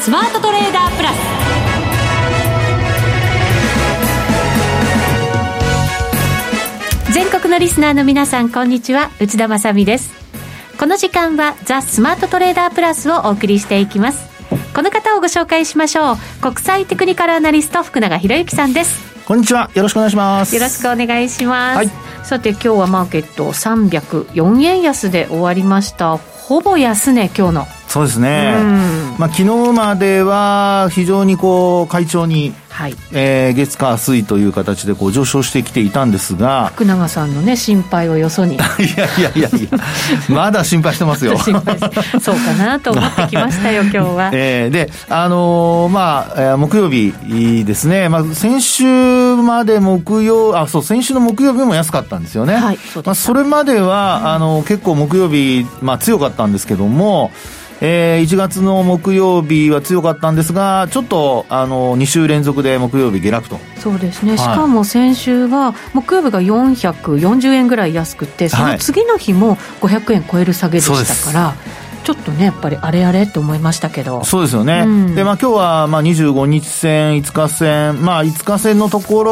スマートトレーダープラス。全国のリスナーの皆さんこんにちは。内田まさです。この時間はザ・スマートトレーダープラスをお送りしていきます。この方をご紹介しましょう。国際テクニカルアナリスト福永博之さんです。こんにちは。よろしくお願いします。よろしくお願いします、はい、さて今日はマーケット304円安で終わりました。ほぼ安値今日のそうですね、まあ、昨日までは非常にこう、快調に、はい。えー、月火水という形でこう上昇してきていたんですが福永さんのね心配をよそに。いやいやいやいやまだ心配してますよ。そうかなと思ってきましたよ今日は、えー、であのー、まあ木曜日ですね、まあ、先週まで木曜あそう先週の木曜日も安かったんですよね、はい、そまあ、それまでは、うん、あの結構木曜日、まあ、強かったんですけどもえー、1月の木曜日は強かったんですが、ちょっとあの2週連続で木曜日下落と。そうですね、はい、しかも先週は、木曜日が440円ぐらい安くて、その次の日も500円超える下げでしたから。ちょっとね、やっぱりあれあれと思いましたけど。そうですよね。うん、で、まあ今日は、まあ25日線、5日線、まあ5日線のとこ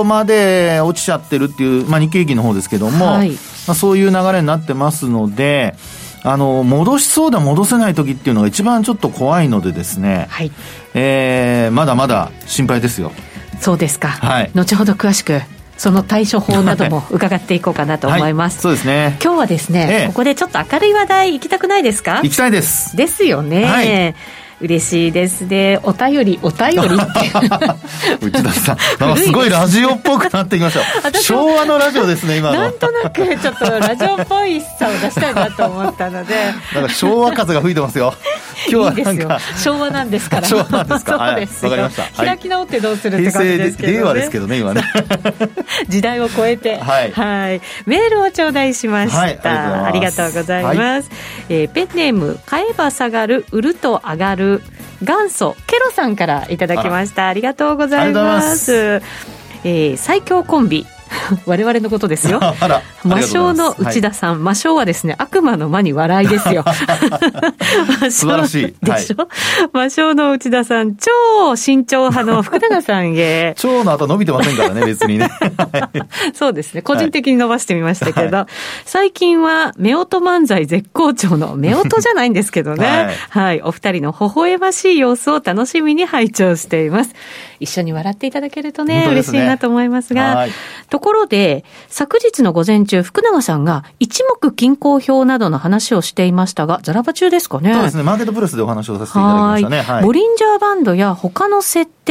ろまで落ちちゃってるっていう、まあ日経平均の方ですけども、はい、まあそういう流れになってますので、あの、戻しそうで戻せない時っていうのが一番ちょっと怖いのでですね、はい。えー、まだまだ心配ですよ。そうですか。はい。後ほど詳しくその対処法なども伺っていこうかなと思います。はい、そうですね。今日はですね、ええ、ここでちょっと明るい話題行きたくないですか？行きたいです。ですよね。はい嬉しいですね。お便り、お便りって。内田さん、なんかすごいラジオっぽくなってきました。昭和のラジオですね、今の。なんとなく、ちょっとラジオっぽいさを出したいなと思ったので。なんか昭和風が吹いてますよ。今日はなんか昭和なんですから。昭和なんですか？そうですわ、かりました。開き直ってどうするって感じですけど、ね、令和ですけどね、今ね。時代を超えて、はい、はい。メールを頂戴しました。はい、ありがとうございます。はい、えー、ペンネーム、買えば下がる、売ると上がる。元祖ケロさんからいただきましたありがとうございますえー、最強コンビ 我々のことですよ。魔性の内田さん、はい、魔性はですね、悪魔の魔に笑いですよ。素晴らしい。でしょ、はい、魔性の内田さん、超慎重派の福永さんへ。超の後伸びてませんからね、別にね。そうですね、個人的に伸ばしてみましたけど、はい、最近は、夫婦漫才絶好調の、夫婦じゃないんですけどね、はい、お二人の微笑ましい様子を楽しみに拝聴しています。一緒に笑っていただけるとね、ね。嬉しいなと思いますが、ところで、昨日の午前中、福永さんが一目均衡表などの話をしていましたが、ザラバ中ですかね。そうですね、マーケットプレスでお話をさせていただきましたね。はい、ボリンジャーバンドや他の設定、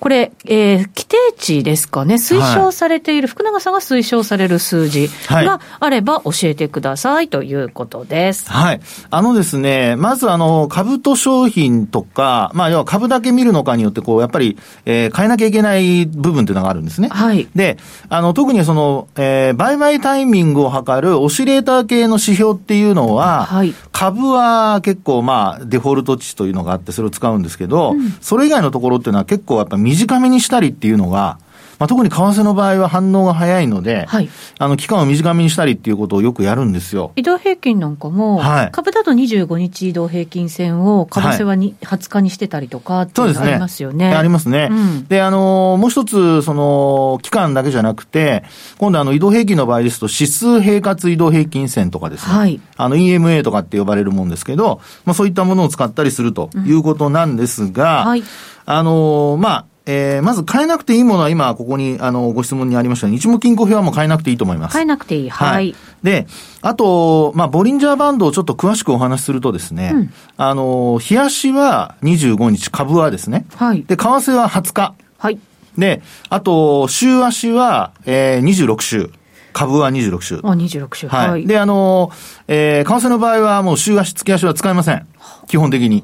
これ、えー、規定値ですかね、推奨されている、はい、福永さんが推奨される数字があれば教えてくださいということです。はい。あのですね、まずあの、株と商品とか、まあ、要は株だけ見るのかによって、こう、やっぱり、えー、変えなきゃいけない部分っていうのがあるんですね。はい。で、あの、特にその、えー、売買タイミングを測るオシレーター系の指標っていうのは、はい、株は結構まあ、デフォルト値というのがあって、それを使うんですけど、うん、それ以外のところっていうのは結構結構やっぱ短めにしたりっていうのが、まあ、特に為替の場合は反応が早いので、はい、あの期間を短めにしたりっていうことをよくやるんですよ。移動平均なんかも、はい、株だと25日移動平均線を、為替はに、20日にしてたりとかっていうのありますよね。ねありますね。うん、で、あの、もう一つ、その、期間だけじゃなくて、今度あの移動平均の場合ですと、指数平滑移動平均線とかですね、はい、あの EMA とかって呼ばれるもんですけど、まあそういったものを使ったりするということなんですが、うんはい、あの、まあ、えー、まず変えなくていいものは今、ここに、あの、ご質問にありました日目金庫表はもう変えなくていいと思います。変えなくていい。はい。はい、で、あと、まあ、ボリンジャーバンドをちょっと詳しくお話しするとですね、うん、あの、日足は25日、株はですね。はい。で、為替は20日。はい。で、あと、週足は、えー、26週。株は26週。あ、26週。はい。はい、で、あの、えー、為替の場合はもう週足、月足は使えません。基本的に。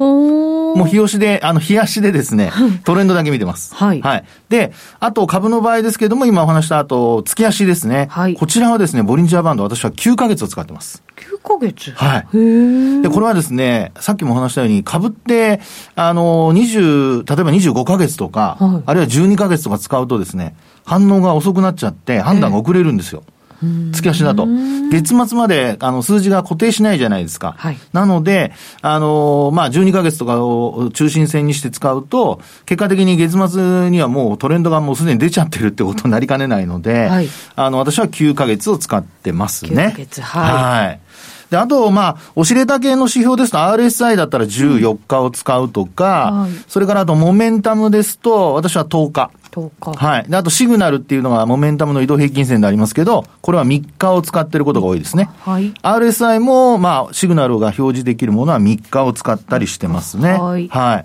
もう日押しで、あの、日足でですね、トレンドだけ見てます。はい。はい。で、あと株の場合ですけども、今お話した後、月足ですね。はい。こちらはですね、ボリンジャーバンド、私は9ヶ月を使ってます。9ヶ月？はい。へで、これはですね、さっきもお話したように、株って、あの、20、例えば25ヶ月とか、はい、あるいは12ヶ月とか使うとですね、反応が遅くなっちゃって、判断が遅れるんですよ。月足だと。月末まで、あの、数字が固定しないじゃないですか。はい、なので、あの、まあ、12ヶ月とかを中心線にして使うと、結果的に月末にはもうトレンドがもうすでに出ちゃってるってことになりかねないので、はい、あの、私は9ヶ月を使ってますね。9ヶ月、はい。はいで、あと、まあ、オシレータ系の指標ですと RSI だったら14日を使うとか、うんはい、それからあとモメンタムですと、私は10日。10日。はい。で、あとシグナルっていうのがモメンタムの移動平均線でありますけど、これは3日を使ってることが多いですね。はい。RSI も、まあ、シグナルが表示できるものは3日を使ったりしてますね。はい。はい。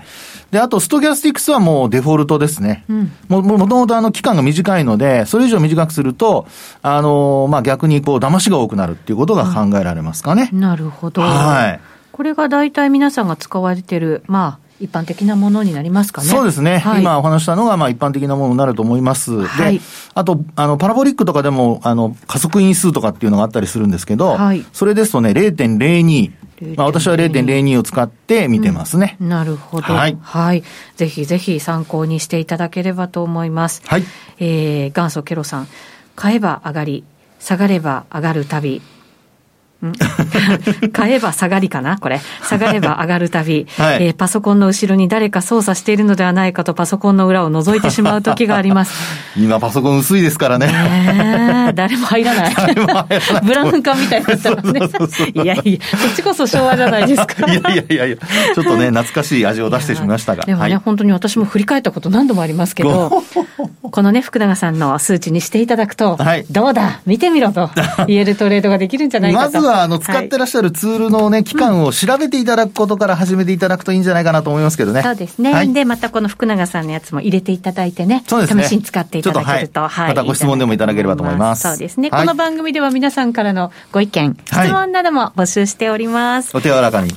で、あと、ストキャスティックスはもうデフォルトですね。うん、も、もともとあの、期間が短いので、それ以上短くすると、あの、まあ、逆にこう、騙しが多くなるっていうことが考えられますかね。なるほど。はい。これが大体皆さんが使われてる、まあ、一般的なものになりますかね。そうですね。はい、今お話したのが、まあ一般的なものになると思います。はい、で、あと、あの、パラボリックとかでも、あの、加速因数とかっていうのがあったりするんですけど、はい、それですとね、0.02。まあ私は0.02を使って見てますね、うん、なるほど。はい。はい。ぜひぜひ参考にしていただければと思います。はい。えー、元祖ケロさん。買えば上がり、下がれば上がる旅。買えば下がりかなこれ。下がれば上がるたび、はい、えー、パソコンの後ろに誰か操作しているのではないかとパソコンの裏を覗いてしまう時があります。今パソコン薄いですからね。ね誰も入らない。ない。ブラウン管みたいになったらね。いやいや、そっちこそ昭和じゃないですか。いやいやいやいや、ちょっとね、懐かしい味を出してしまいましたが。でもね、はい、本当に私も振り返ったこと何度もありますけど、このね、福永さんの数値にしていただくと、はい、どうだ？見てみろと言えるトレードができるんじゃないかと。まずは、あの、使ってらっしゃるツールのね、期間を調べていただくことから始めていただくといいんじゃないかなと思いますけどね。そうですね。はい、で、またこの福永さんのやつも入れていただいてね。そうですね。試しに使っていただけると。とはい、またご質問でもいただければと思います。そうですね。この番組では皆さんからのご意見、質問なども募集しております。お手柔らかに。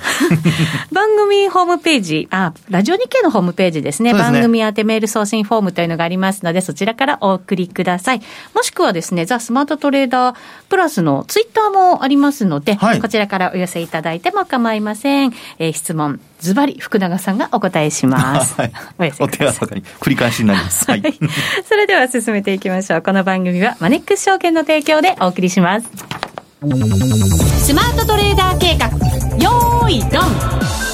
番組ホームページ、あ、ラジオ日経のホームページですね。すね番組宛てメール送信フォームというのがありますので、そちらからお送りください。もしくはですね、ザ・スマートトレーダープラスのツイッターもありますので、はい、こちらからお寄せいただいても構いません。えー、質問、ズバリ福永さんがお答えします。はい、おお手柔らかに繰り返しになります。はい。それでは進めていきましょう。この番組はマネックス証券の提供でお送りします。スマートトレーダー計画、よーい、ドン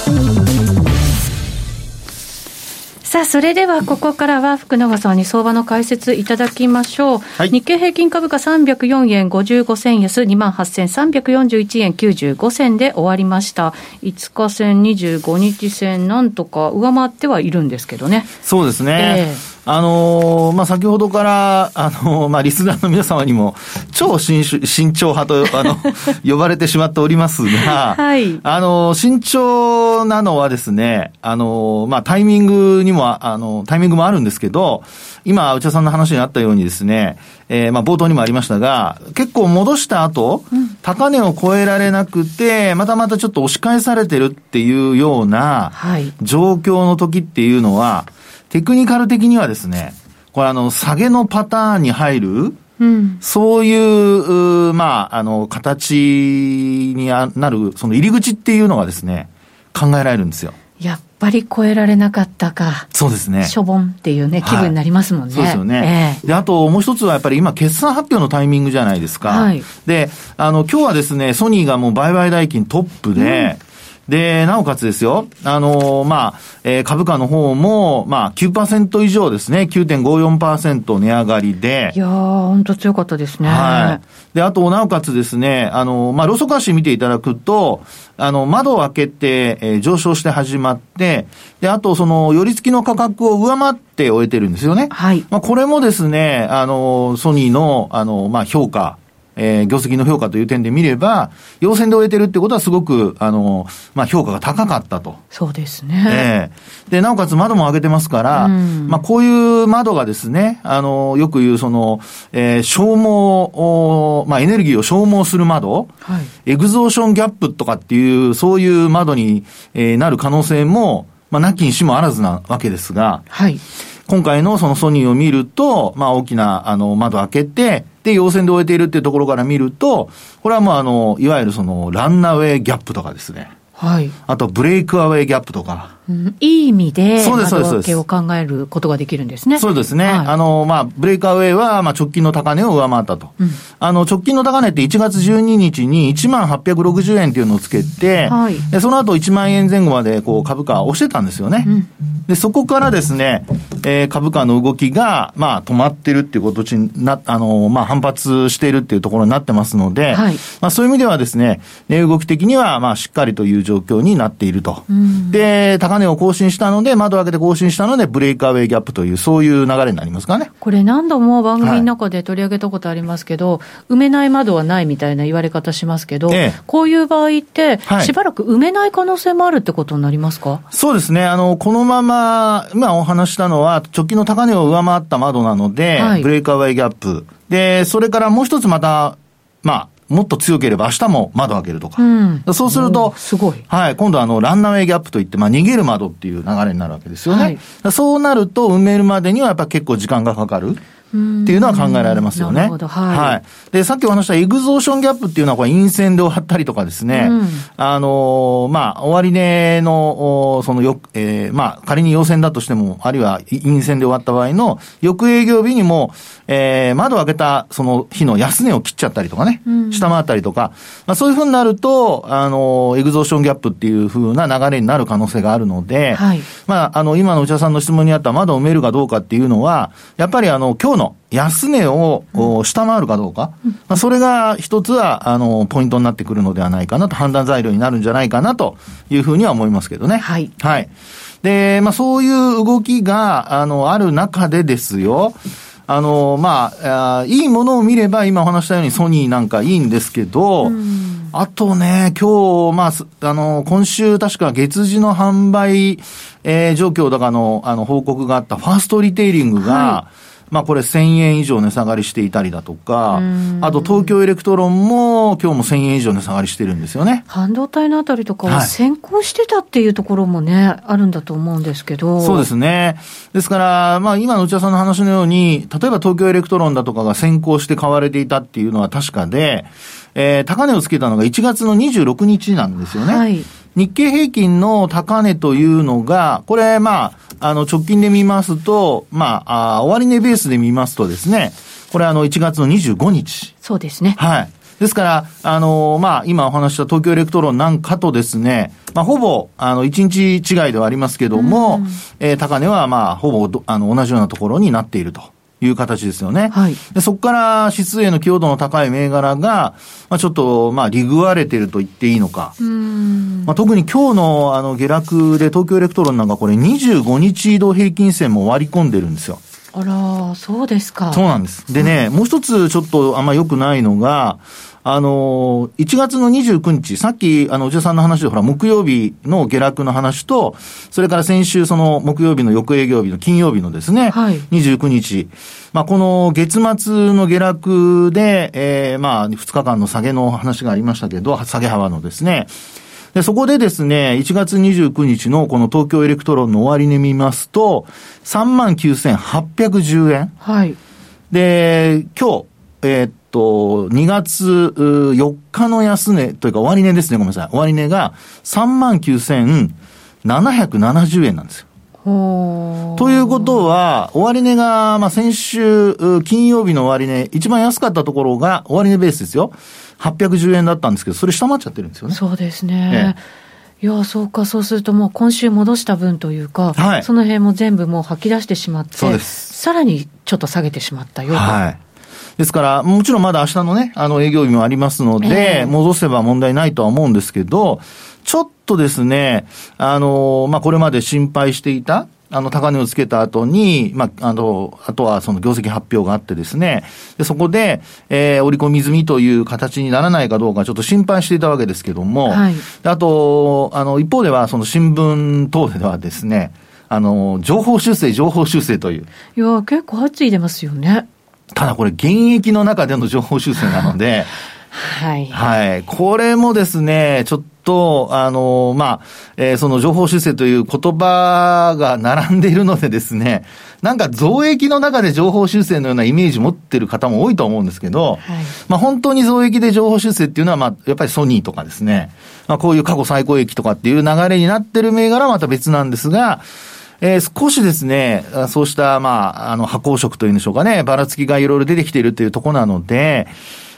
さあ、それではここからは福永さんに相場の解説いただきましょう。はい、日経平均株価304円55銭安、28,341円95銭で終わりました。5日線、25日線、なんとか上回ってはいるんですけどね。そうですね。えーあのー、まあ、先ほどから、あのー、まあ、リスナーの皆様にも、超慎慎重派と、あの、呼ばれてしまっておりますが、はい。あのー、慎重なのはですね、あのまあ、タイミングにも、あの、タイミングもあるんですけど、今、内田さんの話にあったようにですね、えー、まあ、冒頭にもありましたが、結構戻した後、うん、高値を超えられなくて、またまたちょっと押し返されてるっていうような、状況の時っていうのは、テクニカル的にはですね、これあの、下げのパターンに入る、うん、そういう、まあ、あの、形になる、その入り口っていうのがですね、考えられるんですよ。やっぱり超えられなかったか。そうですね。しょぼんっていうね、気分になりますもんね。はい、そうですよね。えー、で、あともう一つはやっぱり今、決算発表のタイミングじゃないですか。はい。で、あの、今日はですね、ソニーがもう売買代金トップで、うんで、なおかつですよ、あのー、まあ、えー、株価の方も、まあ9%以上ですね、9.54%値上がりで。いやー、本当強かったですね。はい。で、あと、なおかつですね、あのー、まあ、ローソク足見ていただくと、あの、窓を開けて、えー、上昇して始まって、で、あと、その、寄り付きの価格を上回って終えてるんですよね。はい。まあ、これもですね、あの、ソニーの、あの、まあ、評価、えー、業績の評価という点で見れば、陽線で終えてるってことはすごく、あの、まあ、評価が高かったと。そうですね。ええー、で、なおかつ窓も上げてますから、うん、まあ、こういう窓がですね、あの、よく言う、その、えー、消耗、まあ、エネルギーを消耗する窓、はい、エグゾーションギャップとかっていう、そういう窓に、えー、なる可能性も、まあ、なきにしもあらずなわけですが、はい。今回のそのソニーを見ると、まあ大きなあの窓開けて、で、陽線で終えているっていうところから見ると、これはもうあの、いわゆるそのランナウェイギャップとかですね。はい。あとブレイクアウェイギャップとか。うん、いい意味で、窓開けを考えることができるんですね。そうですね。はい、あの、まあ、ブレイクアウェイは、まあ、直近の高値を上回ったと。うん、あの、直近の高値って1月12日に1万860円っていうのをつけて、はい、でその後1万円前後まで、こう、株価押してたんですよね。うん、で、そこからですね、えー、株価の動きが、まあ、止まってるっていうことにな、あの、まあ、反発しているっていうところになってますので、はい、まあ、そういう意味ではですね、値動き的には、まあ、しっかりという状況になっていると。で、高値を更新したので、窓開けて更新したので、ブレイクアウェイギャップという、そういう流れになりますかね。これ何度も番組の中で取り上げたことありますけど、はい、埋めない窓はないみたいな言われ方しますけど、ええ、こういう場合って、しばらく埋めない可能性もあるってことになりますか、はい、そうですね。あの、このまま、今お話したのは、直近の高値を上回った窓なので、はい、ブレイクアウェイギャップ。で、それからもう一つまた、まあ、もっと強ければ明日も窓開けるとか。うん、そうすると、すごい。はい、今度はあの、ランナウェイギャップといって、まあ、逃げる窓っていう流れになるわけですよね。はい、そうなると、埋めるまでにはやっぱ結構時間がかかる。っていうのは考えられますよね。はい、はい。で、さっきお話したエグゾーションギャップっていうのは、これ陰線で終わったりとかですね、うん、あの、まあ、終値の、そのよ、えー、まあ、仮に陽線だとしても、あるいは陰線で終わった場合の、翌営業日にも、えー、窓を開けたその日の安値を切っちゃったりとかね、うん、下回ったりとか、まあ、そういうふうになると、あの、エグゾーションギャップっていうふうな流れになる可能性があるので、はい、まあ、あの、今の内田さんの質問にあった窓を埋めるかどうかっていうのは、やっぱりあの、今日の安値を下回るかどうか、うん、まあ、それが一つは、あの、ポイントになってくるのではないかなと、判断材料になるんじゃないかなというふうには思いますけどね。はい。はい。で、まあ、そういう動きが、あの、ある中でですよ、あの、まあ、あいいものを見れば、今お話したようにソニーなんかいいんですけど、あとね、今日、まあ、あの、今週確か月次の販売、えー、状況だかの、あの、報告があったファーストリテイリングが、はいまあこれ1000円以上値下がりしていたりだとか、あと東京エレクトロンも今日も1000円以上値下がりしてるんですよね。半導体のあたりとかは先行してたっていうところもね、はい、あるんだと思うんですけど。そうですね。ですから、まあ今の内田さんの話のように、例えば東京エレクトロンだとかが先行して買われていたっていうのは確かで、えー、高値をつけたのが1月の26日なんですよね。はい。日経平均の高値というのが、これ、まあ、あの、直近で見ますと、まあ、あ終値ベースで見ますとですね、これあの、1月の25日。そうですね。はい。ですから、あのまあ、今お話した東京エレクトロンなんかとですね、まあ、ほぼ、あの、1日違いではありますけども、えー、高値は、まあ、ほぼ、あの、同じようなところになっていると。いう形ですよね。はい。でそこから指数への寄与度の高い銘柄が、まあ、ちょっと、まあ、利食われてると言っていいのか。うん。まあ、特に今日の、あの、下落で東京エレクトロンなんかこれ25日移動平均線も割り込んでるんですよ。あら、そうですか。そうなんです。でね、もう一つちょっとあんま良くないのが、あの、1月の29日、さっき、あの、おじさんの話で、ほら、木曜日の下落の話と、それから先週、その、木曜日の翌営業日の金曜日のですね、はい、29日、まあ、この月末の下落で、えー、まあ、2日間の下げの話がありましたけど、下げ幅のですね、で、そこでですね、1月29日のこの東京エレクトロンの終値見ますと、39,810円。はい。で、今日、えー、っと、2月4日の安値というか終値ですね、ごめんなさい。終値が39,770円なんですよ。ということは、終値が、まあ、先週、金曜日の終値、一番安かったところが、終値ベースですよ。810円だったんですけど、それ下回っちゃってるんですよね。そうですね。いや、そうか、そうするともう今週戻した分というか、はい、その辺も全部もう吐き出してしまって、さらにちょっと下げてしまったよと。はいですから、もちろんまだ明日のね、あの営業日もありますので、えー、戻せば問題ないとは思うんですけど、ちょっとですね、あの、まあ、これまで心配していた、あの、高値をつけた後に、まあ、あの、あとはその業績発表があってですね、でそこで、えー、折り込み済みという形にならないかどうかちょっと心配していたわけですけども、はい、あと、あの、一方ではその新聞等ではですね、あの、情報修正、情報修正という。いや、結構相次いでますよね。ただこれ現役の中での情報修正なので、はい。はい。これもですね、ちょっと、あの、まあ、えー、その情報修正という言葉が並んでいるのでですね、なんか増益の中で情報修正のようなイメージ持ってる方も多いと思うんですけど、はい、まあ本当に増益で情報修正っていうのは、まあ、やっぱりソニーとかですね、まあこういう過去最高益とかっていう流れになってる銘柄はまた別なんですが、えー、少しですね、そうした、まあ、あの、発酵食というんでしょうかね、ばらつきがいろいろ出てきているというとこなので、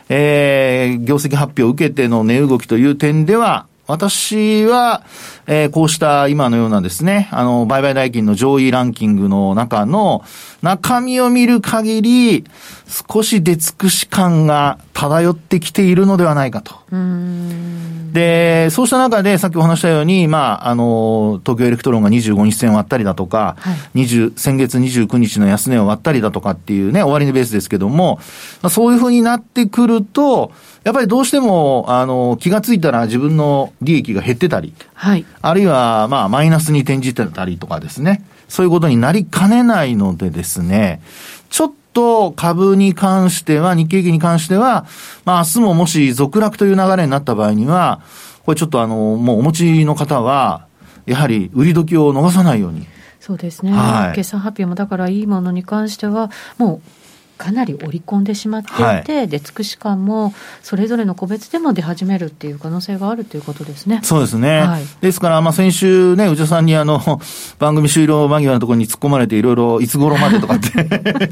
えー、業績発表を受けての値動きという点では、私は、えー、こうした今のようなですね、あの、売買代金の上位ランキングの中の中身を見る限り、少し出尽くし感が漂ってきているのではないかと。で、そうした中で、さっきお話したように、まあ、あの、東京エレクトロンが25日線を割ったりだとか、はい、20先月29日の安値を割ったりだとかっていうね、終わりのベースですけども、まあ、そういうふうになってくると、やっぱりどうしても、あの、気がついたら自分の利益が減ってたり、はい。あるいは、まあ、マイナスに転じてたりとかですね、そういうことになりかねないのでですね、ちょっと株に関しては、日経平均に関しては、まあ明日ももし続落という流れになった場合には、これちょっとあの、もうお持ちの方は、やはり売り時を逃さないように。そうですね。はい、決算発表もだからいいものに関しては、もうかなり織り込んでしまっていて、はい、出尽くし感もそれぞれの個別でも出始めるっていう可能性があるということですね。そうですね。はい、ですから、まあ、先週ね、内田さんにあの、番組終了間際のところに突っ込まれていろいろいつ頃までとかって 聞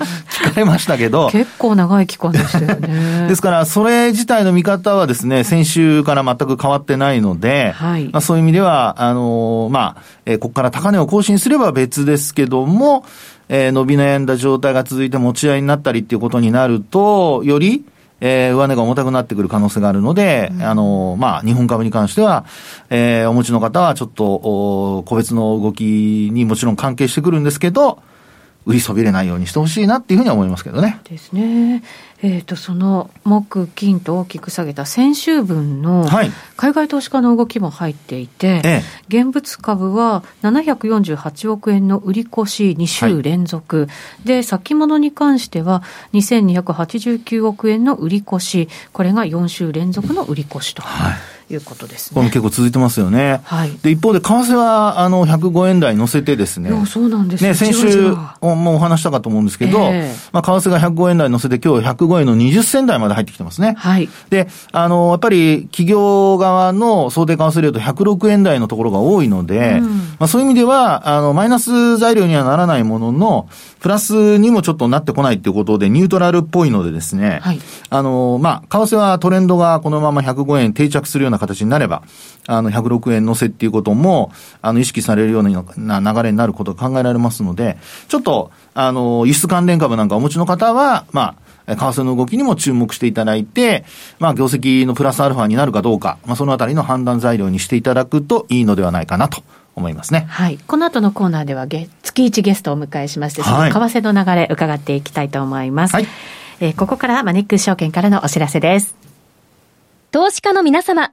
かれましたけど。結構長い期間でしたよね。ですから、それ自体の見方はですね、先週から全く変わってないので、はい、まあ、そういう意味では、あの、まあ、えー、ここから高値を更新すれば別ですけども、えー、伸び悩んだ状態が続いて持ち合いになったりっていうことになると、より、えー、上値が重たくなってくる可能性があるので、うん、あの、まあ、日本株に関しては、えー、お持ちの方はちょっと、お個別の動きにもちろん関係してくるんですけど、売りそびれないようにしてほしいなっていうふうには思いますけどね。ですね。えっ、ー、と、その木、金と大きく下げた先週分の海外投資家の動きも入っていて、はい、現物株は748億円の売り越し2週連続、はい、で、先物に関しては2289億円の売り越し、これが4週連続の売り越しと。はいいうことですね。これも結構続いてますよね。はい。で、一方で、為替は、あの、105円台乗せてですね。そうなんですね。先週、もうお話したかと思うんですけど、えー、まあ、為替が105円台乗せて、今日105円の20銭台まで入ってきてますね。はい。で、あの、やっぱり、企業側の想定為替レート106円台のところが多いので、うん、まあ、そういう意味では、あの、マイナス材料にはならないものの、プラスにもちょっとなってこないっていうことで、ニュートラルっぽいのでですね、はい。あの、まあ、為替はトレンドがこのまま105円定着するような形になれば、あの、106円乗せっていうことも、あの、意識されるような流れになることが考えられますので、ちょっと、あの、輸出関連株なんかお持ちの方は、まあ、為替の動きにも注目していただいて、まあ、業績のプラスアルファになるかどうか、まあ、そのあたりの判断材料にしていただくといいのではないかなと思いますね。はい。この後のコーナーでは月、月1ゲストをお迎えしまして、その為替の流れ伺っていきたいと思います。はい。えー、ここからマネックス証券からのお知らせです。投資家の皆様、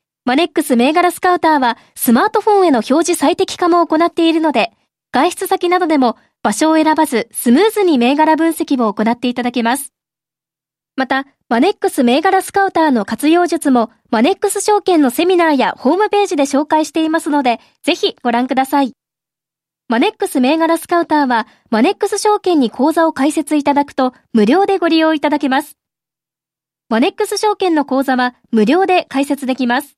マネックス銘柄スカウターはスマートフォンへの表示最適化も行っているので、外出先などでも場所を選ばずスムーズに銘柄分析を行っていただけます。また、マネックス銘柄スカウターの活用術もマネックス証券のセミナーやホームページで紹介していますので、ぜひご覧ください。マネックス銘柄スカウターは、マネックス証券に口座を開設いただくと無料でご利用いただけます。マネックス証券の口座は無料で開設できます。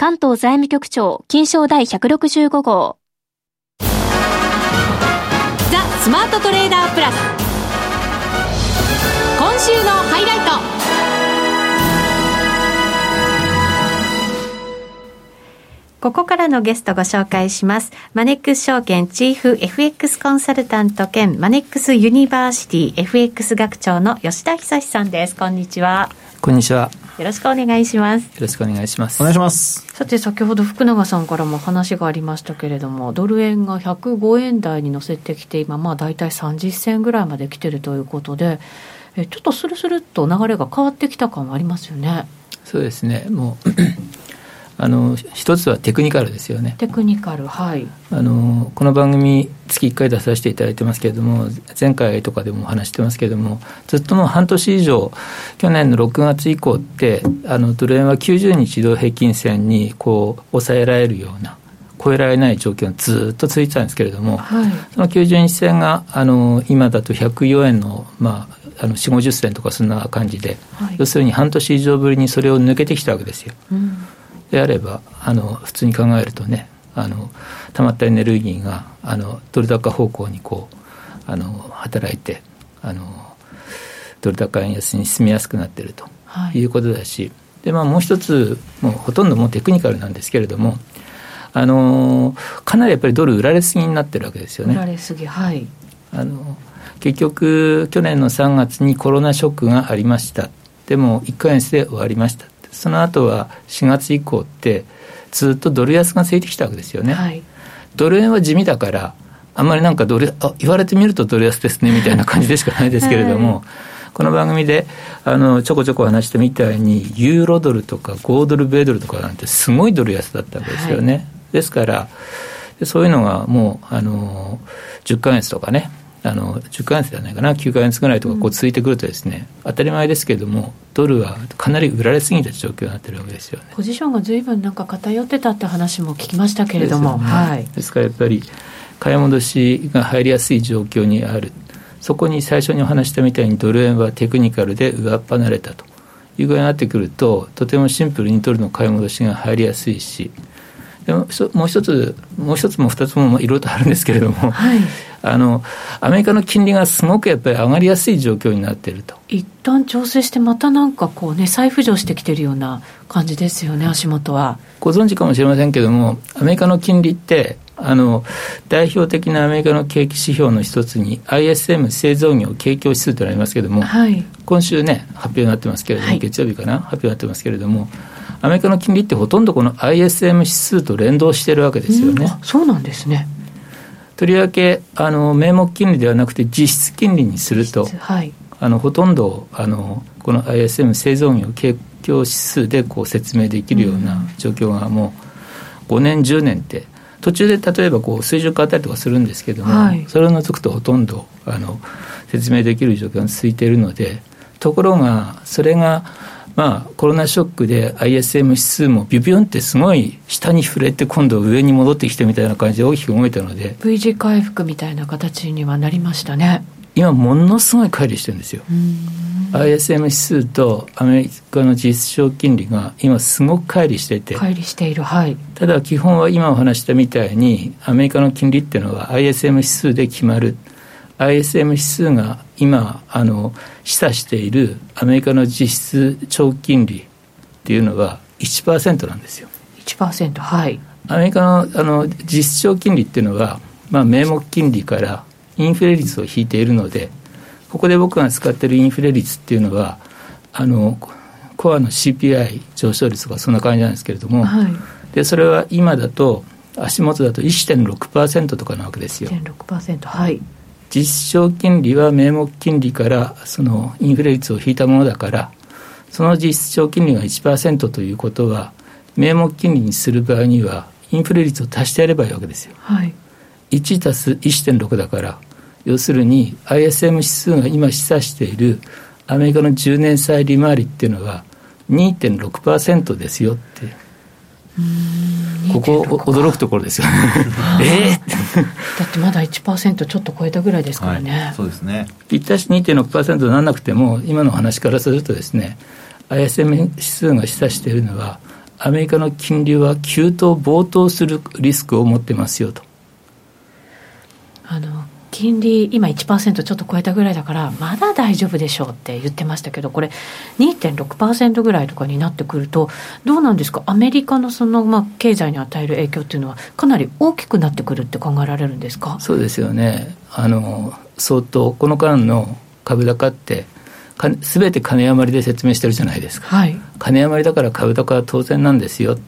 関東財務局長、金賞第165号。ザ・スマートトレーダープラス。今週のハイライト。ここからのゲストご紹介します。マネックス証券チーフ FX コンサルタント兼マネックスユニバーシティ FX 学長の吉田恒さんです。こんにちは。こんにちは。よろしくお願いします。よろしくお願いします。お願いします。さて、先ほど福永さんからも話がありましたけれども、ドル円が105円台に乗せてきて、今、まあ大体30銭ぐらいまで来てるということで、えちょっとスルスルっと流れが変わってきた感はありますよね。そうですね。もうあの一つはテクニカルですよね。テクニカル、はい。あのこの番組月1回出させていただいてますけれども、前回とかでもお話してますけれども、ずっともう半年以上、去年の6月以降って、あのドル円は90日移動平均線にこう抑えられるような。超えられない状況がずっと続いてたんですけれども、はい、その90日線があの今だと104円の,、まあ、あの4 5 0銭とかそんな感じで、はい、要するに半年以上ぶりにそれを抜けてきたわけですよ。うんであればあの普通に考えるとねあの溜まったエネルギーがあのドル高方向にこうあの働いてあのドル高円安に進みやすくなっているとい。うことだし、はい、でまあ、もう一つもうほとんどもうテクニカルなんですけれどもあのかなりやっぱりドル売られすぎになってるわけですよね。売られすぎはい。あの結局去年の3月にコロナショックがありました。でも1か月で終わりましたその後は4月以降ってずっとドル安がついてきたわけですよね、はい、ドル円は地味だからあんまりなんかドルあ言われてみるとドル安ですねみたいな感じでしかないですけれども、は い、この番組であのちょこちょこ話したみたいにユーロドルとか5ドル米ドルとかなんてすごいドル安だったわけですよね、はい、ですからそういうのがもうあの10か月とかねあの10か月ではないかな。9か月ぐらいとかこう続いてくるとですね、うん、当たり前ですけれどもドルはかなり売られすぎた状況になってるわけですよね。ポジションがずいぶんなんか偏ってたって話も聞きましたけれども、ね、はい、ですからやっぱり買い戻しが入りやすい状況にある。そこに最初にお話したみたいにドル円はテクニカルで上っ離れたという具合になってくるととてもシンプルにドルの買い戻しが入りやすいしでももう一つもう一つも二つもいろいろとあるんですけれども、はい。あのアメリカの金利がすごくやっぱり上がりやすい状況になっていると。一旦調整してまたなんかこうね再浮上してきてるような感じですよね足元は。ご存知かもしれませんけれどもアメリカの金利ってあの代表的なアメリカの景気指標の一つに ISM 製造業景況指数となりますけれども、はい、今週ね発表になってますけれども、はい、月曜日かな発表になってますけれどもアメリカの金利ってほとんどこの ISM 指数と連動してるわけですよね。そうなんですね。とりわけあの名目金利ではなくて実質金利にすると、はい、あのほとんどあのこの ISM 製造業景況指数でこう説明できるような状況がもう5年10年って。途中で例えばこう水準変わったりとかするんですけども、はい、それを除くとほとんどあの説明できる状況が続いているのでところがそれがまあ、コロナショックで ISM 指数もビュビュンってすごい下に触れて今度上に戻ってきてみたいな感じで大きく動いたので V 字回復みたいな形にはなりましたね。今ものすごい乖離してるんですよ。ISM 指数とアメリカの実質証金利が今すごく乖離していて。乖離している。はい。ただ基本は今お話したみたいにアメリカの金利っていうのは ISM 指数で決まる ISM 指数が今あの示唆しているアメリカの実質長期金利っていうのは1%なんですよ。1%はいアメリカのあの実質長期金利っていうのは、まあ、名目金利からインフレ率を引いているのでここで僕が使っているインフレ率っていうのはあのコアの CPI 上昇率とかそんな感じなんですけれども、はい、でそれは今だと足元だと1.6%とかなわけですよ。1.6%はい実証金利は名目金利からそのインフレ率を引いたものだからその実証金利が1%ということは名目金利にする場合にはインフレ率を足してやればいいわけですよ。はい、1足す1.6だから要するに ISM 指数が今示唆しているアメリカの10年債利回りっていうのは2.6%ですよって。ここ驚くところですよね。え？ー、だってまだ1%ちょっと超えたぐらいですからね、はい、そうですね。ぴったし2.6%にならなくても今の話からするとですね ISM 指数が示唆しているのはアメリカの金利は急騰暴騰するリスクを持ってますよと。あの金利、今1%ちょっと超えたぐらいだから、まだ大丈夫でしょうって言ってましたけど、これ、2.6%ぐらいとかになってくると、どうなんですか、アメリカのその、まあ、経済に与える影響っていうのは、かなり大きくなってくるって考えられるんですか？そうですよね、あの相当、この間の株高って、すべて金余りで説明してるじゃないですか、はい、金余りだから株高は当然なんですよ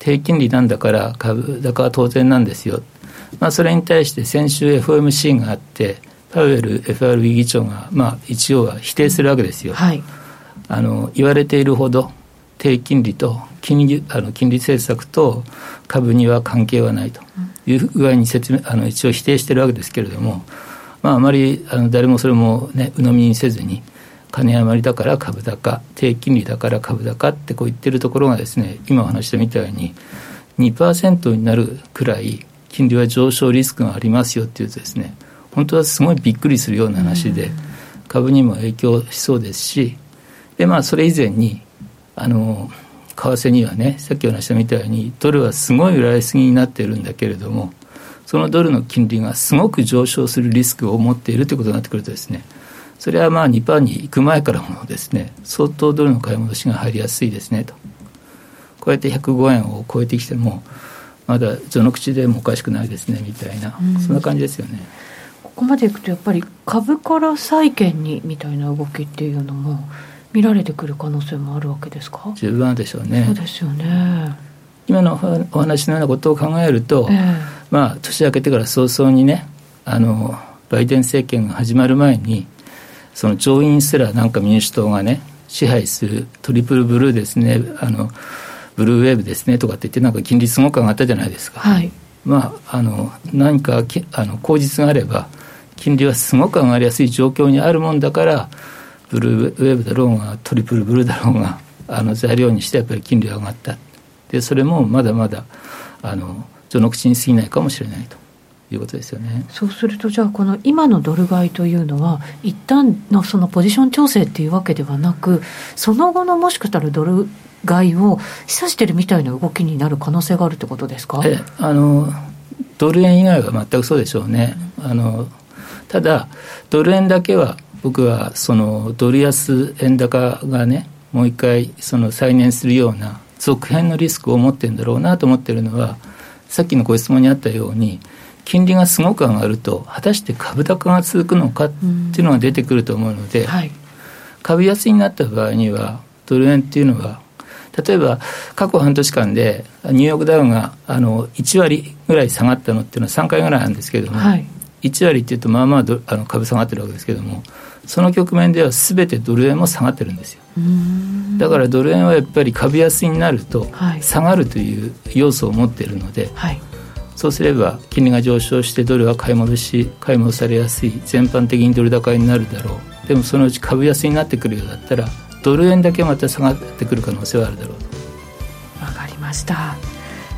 低金利なんだから株高は当然なんですよまあ、それに対して先週 FOMC があってパウエル FRB 議長が、まあ、一応は否定するわけですよ、はい、あの言われているほど低金利と金利あの金利政策と株には関係はないという具合に説明あの一応否定しているわけですけれども、まあ、あまりあの誰もそれも、ね、鵜呑みにせずに金余りだから株高低金利だから株高ってこう言ってるところがですね今お話したみたいに2%になるくらい金利は上昇リスクがありますよっていうとですね本当はすごいびっくりするような話で、株にも影響しそうですしでまあそれ以前にあの為替にはねさっきお話したみたいにドルはすごい売られすぎになっているんだけれどもそのドルの金利がすごく上昇するリスクを持っているということになってくるとですねそれはまあ2%に行く前からもですね相当ドルの買い戻しが入りやすいですねと。こうやって105円を超えてきてもまだ序の口でもおかしくないですねみたいな、うん、そんな感じですよね。ここまでいくとやっぱり株から債券にみたいな動きっていうのも見られてくる可能性もあるわけですか？十分でしょうね。そうですよね。今のお話のようなことを考えると、えー、まあ年明けてから早々にねあのバイデン政権が始まる前にその上院すらなんか民主党がね支配するトリプルブルーですね。あのブルーウェーブですねとかって言って、なんか金利すごく上がったじゃないですか。はい、まあ、あの何かあの口実があれば、金利はすごく上がりやすい状況にあるもんだから、ブルーウェーブだろうが、トリプルブルーだろうが、あの材料にしてやっぱり金利が上がった。で、それもまだまだ、あの序の口に過ぎないかもしれないと。いうことですよねそうすると、じゃあ、この今のドル買いというのは、一旦のそのポジション調整っていうわけではなく、その後のもしかしたらドル買いを示唆してるみたいな動きになる可能性があるってことですか？えあのドル円以外は全くそうでしょうね。あのただ、ドル円だけは、僕はそのドル安円高がね、もう一回その再燃するような続編のリスクを持ってるんだろうなと思ってるのは、さっきのご質問にあったように、金利がすごく上がると、果たして株高が続くのかっていうのが出てくると思うので、はい、株安になった場合には、ドル円っていうのは例えば過去半年間でニューヨークダウがあの1割ぐらい下がったのっていうのは3回ぐらいなんですけれども、はい、1割っていうとまあまああの株下がってるわけですけれどもその局面ではすべてドル円も下がってるんですよ。だからドル円はやっぱり株安になると下がるという要素を持っているので、はい、そうすれば金利が上昇してドルは買い戻し買い戻されやすい全般的にドル高になるだろう。でもそのうち株安になってくるようだったらドル円だけまた下がってくる可能性はあるだろうと。わかりました。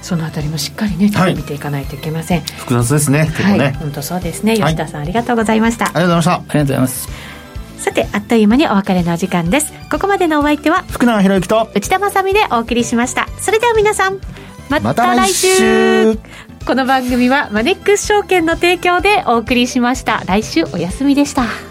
そのあたりもしっかりね、はい、見ていかないといけません。複雑ですね結構ね、はい、本当そうですね。吉田さん、ありがとうございました。ありがとうございました。ありがとうございます。さてあっという間にお別れのお時間です。ここまでのお相手は福永博之と内田まさでお送りしました。それでは皆さんまた来週,、この番組はマネックス証券の提供でお送りしました。来週お休みでした